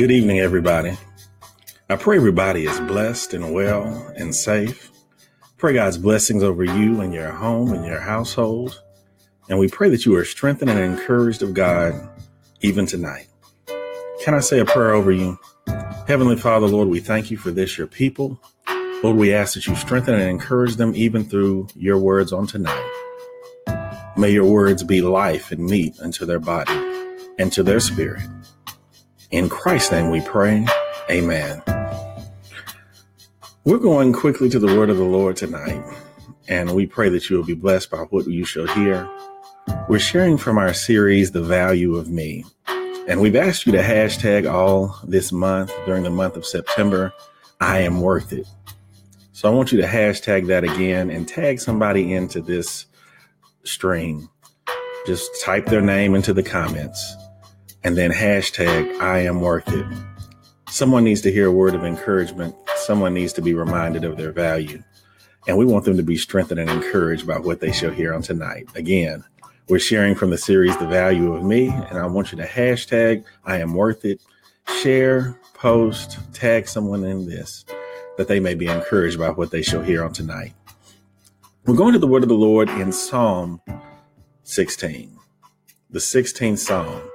Good evening, everybody. I pray everybody is blessed and well and safe. Pray God's blessings over you and your home and your household. And we pray that you are strengthened and encouraged of God even tonight. Can I say a prayer over you? Heavenly Father, Lord, we thank you for this, your people. Lord, we ask that you strengthen and encourage them even through your words on tonight. May your words be life and meat unto their body and to their spirit. In Christ's name we pray. Amen. We're going quickly to the word of the Lord tonight, and we pray that you will be blessed by what you shall hear. We're sharing from our series, The Value of Me. And we've asked you to hashtag all this month during the month of September, I am worth it. So I want you to hashtag that again and tag somebody into this stream. Just type their name into the comments and then hashtag I am worth it. Someone needs to hear a word of encouragement. Someone needs to be reminded of their value. And we want them to be strengthened and encouraged by what they shall hear on tonight. Again, we're sharing from the series The Value of Me, and I want you to hashtag I am worth it, share, post, tag someone in this that they may be encouraged by what they shall hear on tonight. We're going to the word of the Lord in Psalm 16, the 16th Psalm.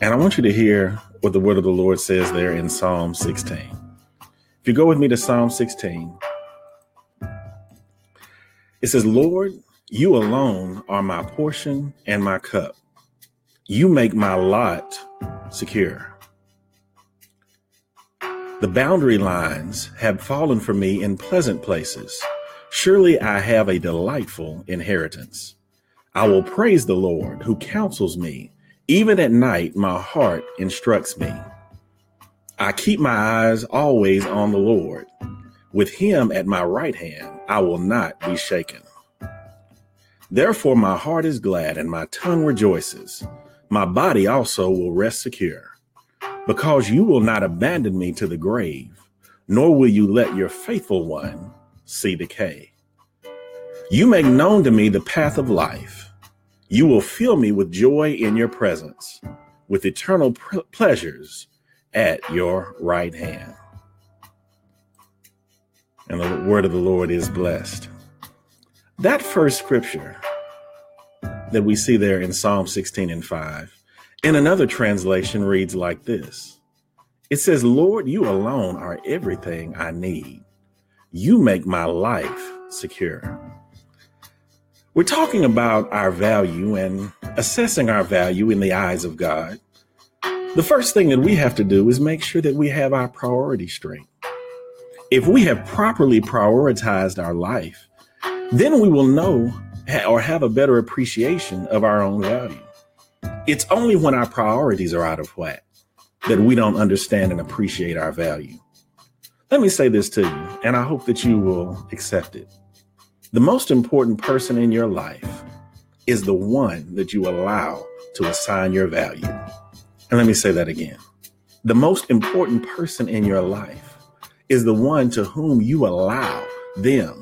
And I want you to hear what the word of the Lord says there in Psalm 16. If you go with me to Psalm 16, it says, Lord, you alone are my portion and my cup. You make my lot secure. The boundary lines have fallen for me in pleasant places. Surely I have a delightful inheritance. I will praise the Lord who counsels me. Even at night, my heart instructs me. I keep my eyes always on the Lord. With him at my right hand, I will not be shaken. Therefore, my heart is glad and my tongue rejoices. My body also will rest secure, because you will not abandon me to the grave, nor will you let your faithful one see decay. You make known to me the path of life. You will fill me with joy in your presence, with eternal pr- pleasures at your right hand. And the word of the Lord is blessed. That first scripture that we see there in Psalm 16 and 5, in another translation reads like this It says, Lord, you alone are everything I need. You make my life secure. We're talking about our value and assessing our value in the eyes of God. The first thing that we have to do is make sure that we have our priorities straight. If we have properly prioritized our life, then we will know or have a better appreciation of our own value. It's only when our priorities are out of whack that we don't understand and appreciate our value. Let me say this to you, and I hope that you will accept it. The most important person in your life is the one that you allow to assign your value. And let me say that again. The most important person in your life is the one to whom you allow them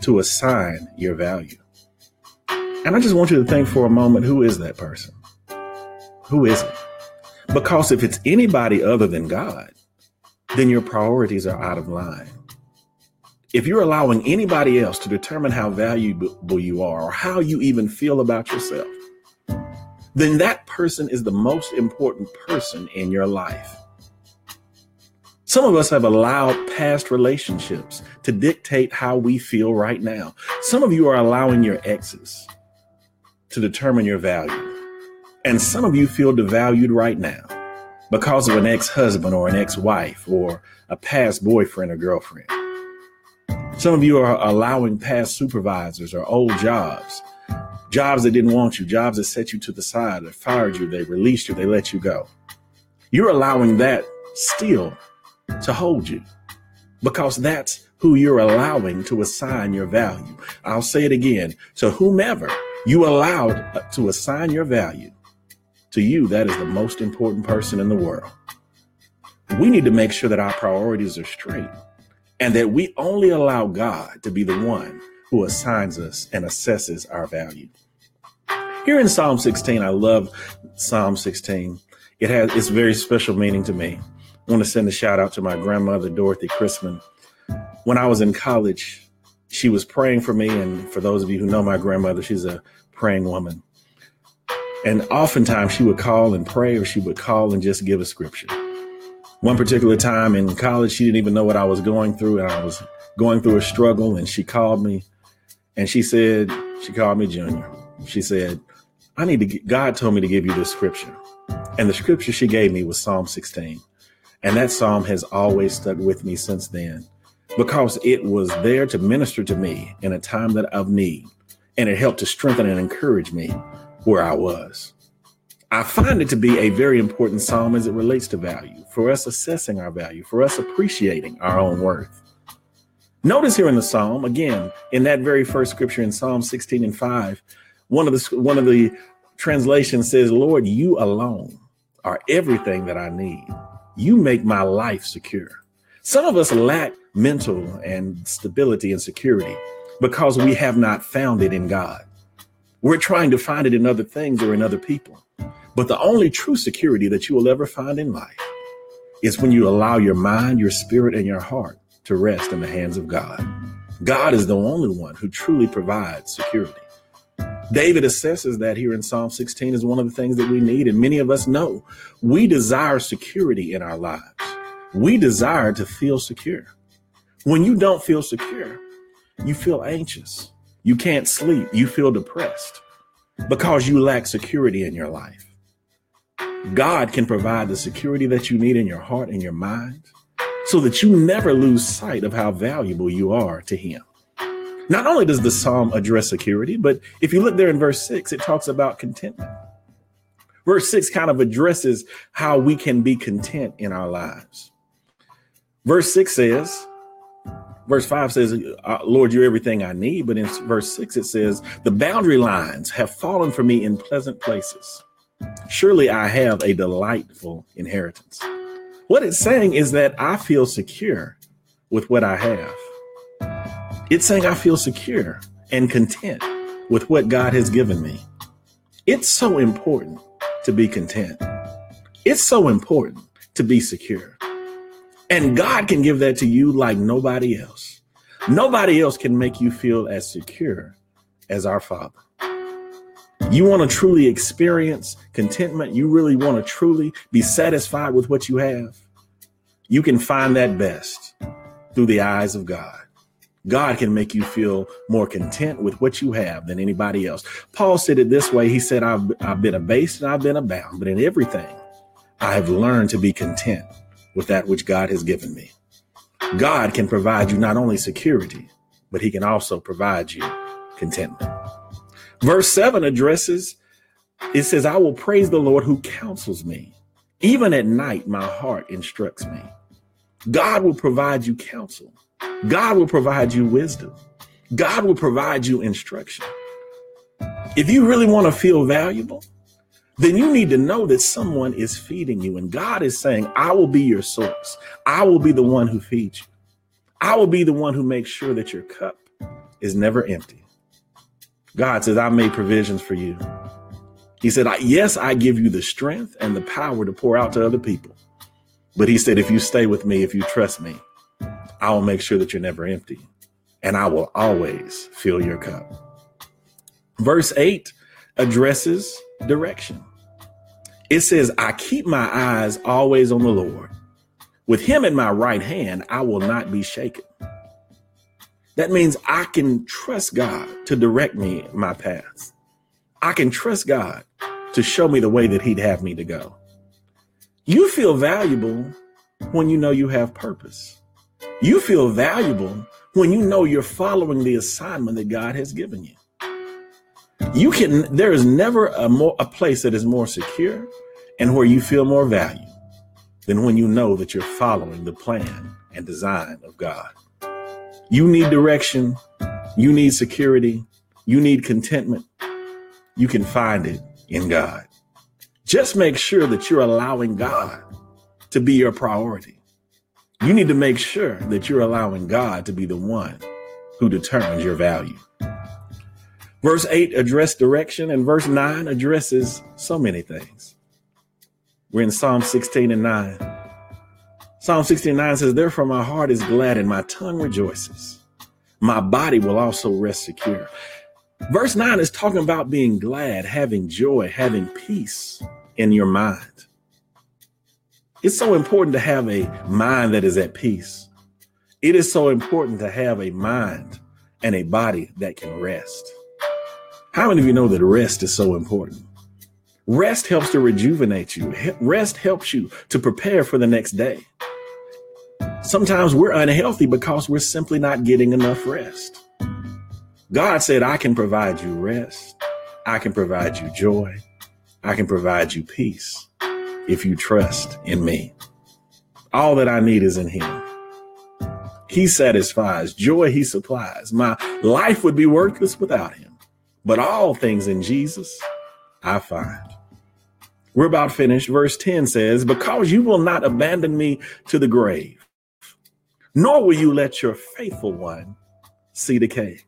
to assign your value. And I just want you to think for a moment who is that person? Who is it? Because if it's anybody other than God, then your priorities are out of line. If you're allowing anybody else to determine how valuable you are or how you even feel about yourself, then that person is the most important person in your life. Some of us have allowed past relationships to dictate how we feel right now. Some of you are allowing your exes to determine your value. And some of you feel devalued right now because of an ex husband or an ex wife or a past boyfriend or girlfriend. Some of you are allowing past supervisors or old jobs, jobs that didn't want you, jobs that set you to the side, that fired you, they released you, they let you go. You're allowing that still to hold you because that's who you're allowing to assign your value. I'll say it again. To whomever you allowed to assign your value, to you, that is the most important person in the world. We need to make sure that our priorities are straight and that we only allow God to be the one who assigns us and assesses our value. Here in Psalm 16, I love Psalm 16. It has it's very special meaning to me. I want to send a shout out to my grandmother, Dorothy Chrisman. When I was in college, she was praying for me. And for those of you who know my grandmother, she's a praying woman. And oftentimes she would call and pray, or she would call and just give a scripture. One particular time in college, she didn't even know what I was going through, and I was going through a struggle. And she called me and she said, She called me Junior. She said, I need to, get, God told me to give you this scripture. And the scripture she gave me was Psalm 16. And that psalm has always stuck with me since then because it was there to minister to me in a time that of need. And it helped to strengthen and encourage me where I was. I find it to be a very important psalm as it relates to value, for us assessing our value, for us appreciating our own worth. Notice here in the psalm, again, in that very first scripture in Psalm 16 and 5, one of the one of the translations says, Lord, you alone are everything that I need. You make my life secure. Some of us lack mental and stability and security because we have not found it in God. We're trying to find it in other things or in other people. But the only true security that you will ever find in life is when you allow your mind, your spirit, and your heart to rest in the hands of God. God is the only one who truly provides security. David assesses that here in Psalm 16 is one of the things that we need. And many of us know we desire security in our lives. We desire to feel secure. When you don't feel secure, you feel anxious. You can't sleep. You feel depressed because you lack security in your life. God can provide the security that you need in your heart and your mind so that you never lose sight of how valuable you are to Him. Not only does the psalm address security, but if you look there in verse 6, it talks about contentment. Verse 6 kind of addresses how we can be content in our lives. Verse 6 says, verse 5 says, uh, Lord, you're everything I need. But in verse 6, it says, The boundary lines have fallen for me in pleasant places. Surely I have a delightful inheritance. What it's saying is that I feel secure with what I have. It's saying I feel secure and content with what God has given me. It's so important to be content. It's so important to be secure. And God can give that to you like nobody else. Nobody else can make you feel as secure as our Father. You want to truly experience contentment. You really want to truly be satisfied with what you have. You can find that best through the eyes of God. God can make you feel more content with what you have than anybody else. Paul said it this way. He said, I've, I've been abased and I've been abound, but in everything I have learned to be content with that which God has given me. God can provide you not only security, but he can also provide you contentment. Verse 7 addresses, it says, I will praise the Lord who counsels me. Even at night, my heart instructs me. God will provide you counsel. God will provide you wisdom. God will provide you instruction. If you really want to feel valuable, then you need to know that someone is feeding you. And God is saying, I will be your source. I will be the one who feeds you. I will be the one who makes sure that your cup is never empty. God says, I made provisions for you. He said, Yes, I give you the strength and the power to pour out to other people. But he said, If you stay with me, if you trust me, I will make sure that you're never empty and I will always fill your cup. Verse 8 addresses direction. It says, I keep my eyes always on the Lord. With him in my right hand, I will not be shaken. That means I can trust God to direct me my paths. I can trust God to show me the way that he'd have me to go. You feel valuable when you know you have purpose. You feel valuable when you know you're following the assignment that God has given you. You can, there is never a more, a place that is more secure and where you feel more value than when you know that you're following the plan and design of God. You need direction. You need security. You need contentment. You can find it in God. Just make sure that you're allowing God to be your priority. You need to make sure that you're allowing God to be the one who determines your value. Verse 8 addressed direction, and verse 9 addresses so many things. We're in Psalm 16 and 9. Psalm 69 says, Therefore my heart is glad and my tongue rejoices. My body will also rest secure. Verse 9 is talking about being glad, having joy, having peace in your mind. It's so important to have a mind that is at peace. It is so important to have a mind and a body that can rest. How many of you know that rest is so important? Rest helps to rejuvenate you. Rest helps you to prepare for the next day. Sometimes we're unhealthy because we're simply not getting enough rest. God said, I can provide you rest. I can provide you joy. I can provide you peace if you trust in me. All that I need is in him. He satisfies, joy he supplies. My life would be worthless without him. But all things in Jesus I find. We're about finished. Verse 10 says, Because you will not abandon me to the grave, nor will you let your faithful one see decay.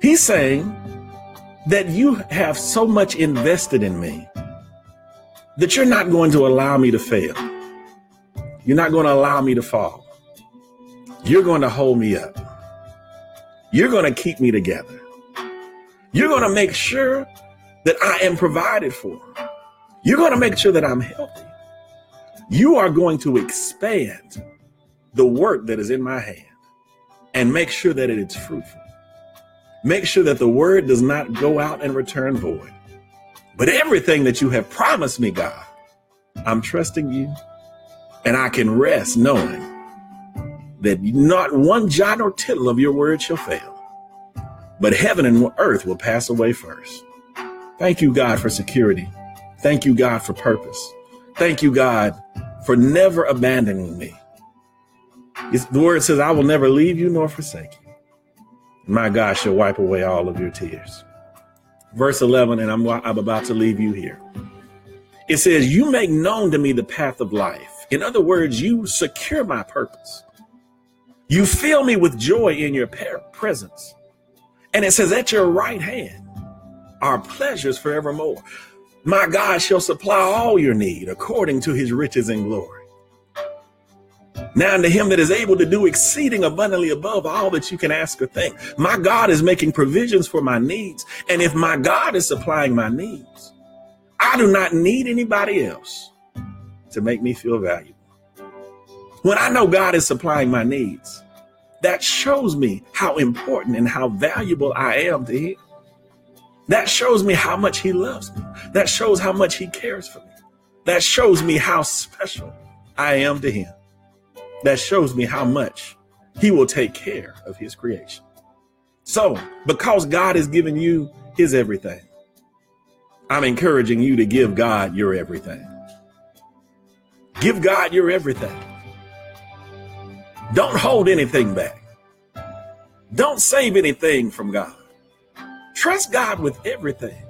He's saying that you have so much invested in me that you're not going to allow me to fail. You're not going to allow me to fall. You're going to hold me up. You're going to keep me together. You're going to make sure that I am provided for. You're going to make sure that I'm healthy. You are going to expand the work that is in my hand and make sure that it is fruitful. Make sure that the word does not go out and return void. But everything that you have promised me, God, I'm trusting you and I can rest knowing that not one jot or tittle of your word shall fail. But heaven and earth will pass away first. Thank you, God, for security. Thank you, God, for purpose. Thank you, God, for never abandoning me. It's, the word says, I will never leave you nor forsake you. My God shall wipe away all of your tears verse 11, and I'm, I'm about to leave you here. It says, You make known to me the path of life. In other words, you secure my purpose. You fill me with joy in your presence. And it says, At your right hand are pleasures forevermore. My God shall supply all your need according to his riches and glory. Now unto him that is able to do exceeding abundantly above all that you can ask or think. My God is making provisions for my needs. And if my God is supplying my needs, I do not need anybody else to make me feel valuable. When I know God is supplying my needs, that shows me how important and how valuable I am to him. That shows me how much he loves me. That shows how much he cares for me. That shows me how special I am to him that shows me how much he will take care of his creation. So, because God has given you his everything, I'm encouraging you to give God your everything. Give God your everything. Don't hold anything back. Don't save anything from God. Trust God with everything.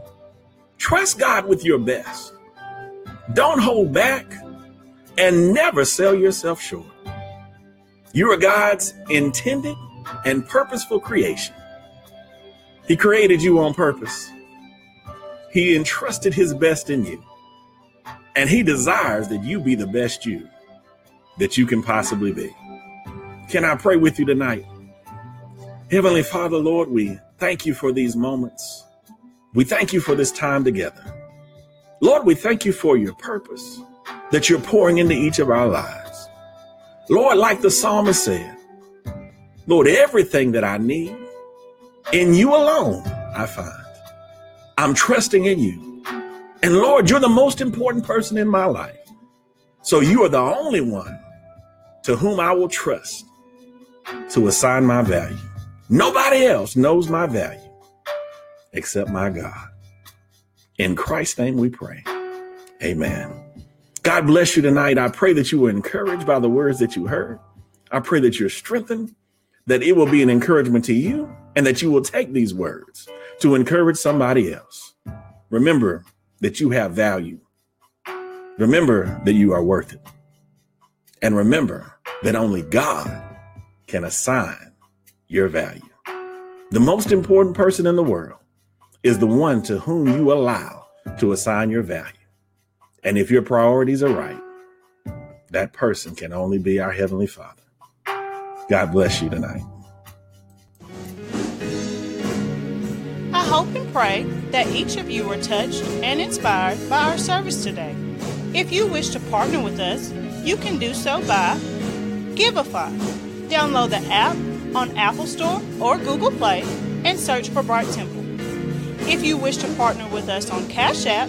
Trust God with your best. Don't hold back and never sell yourself short. You are God's intended and purposeful creation. He created you on purpose. He entrusted his best in you. And he desires that you be the best you that you can possibly be. Can I pray with you tonight? Heavenly Father, Lord, we thank you for these moments. We thank you for this time together. Lord, we thank you for your purpose that you're pouring into each of our lives. Lord, like the psalmist said, Lord, everything that I need in you alone, I find. I'm trusting in you. And Lord, you're the most important person in my life. So you are the only one to whom I will trust to assign my value. Nobody else knows my value except my God. In Christ's name we pray. Amen. God bless you tonight. I pray that you were encouraged by the words that you heard. I pray that you're strengthened, that it will be an encouragement to you, and that you will take these words to encourage somebody else. Remember that you have value. Remember that you are worth it. And remember that only God can assign your value. The most important person in the world is the one to whom you allow to assign your value. And if your priorities are right, that person can only be our Heavenly Father. God bless you tonight. I hope and pray that each of you were touched and inspired by our service today. If you wish to partner with us, you can do so by Givelify. Download the app on Apple Store or Google Play and search for Bright Temple. If you wish to partner with us on Cash App,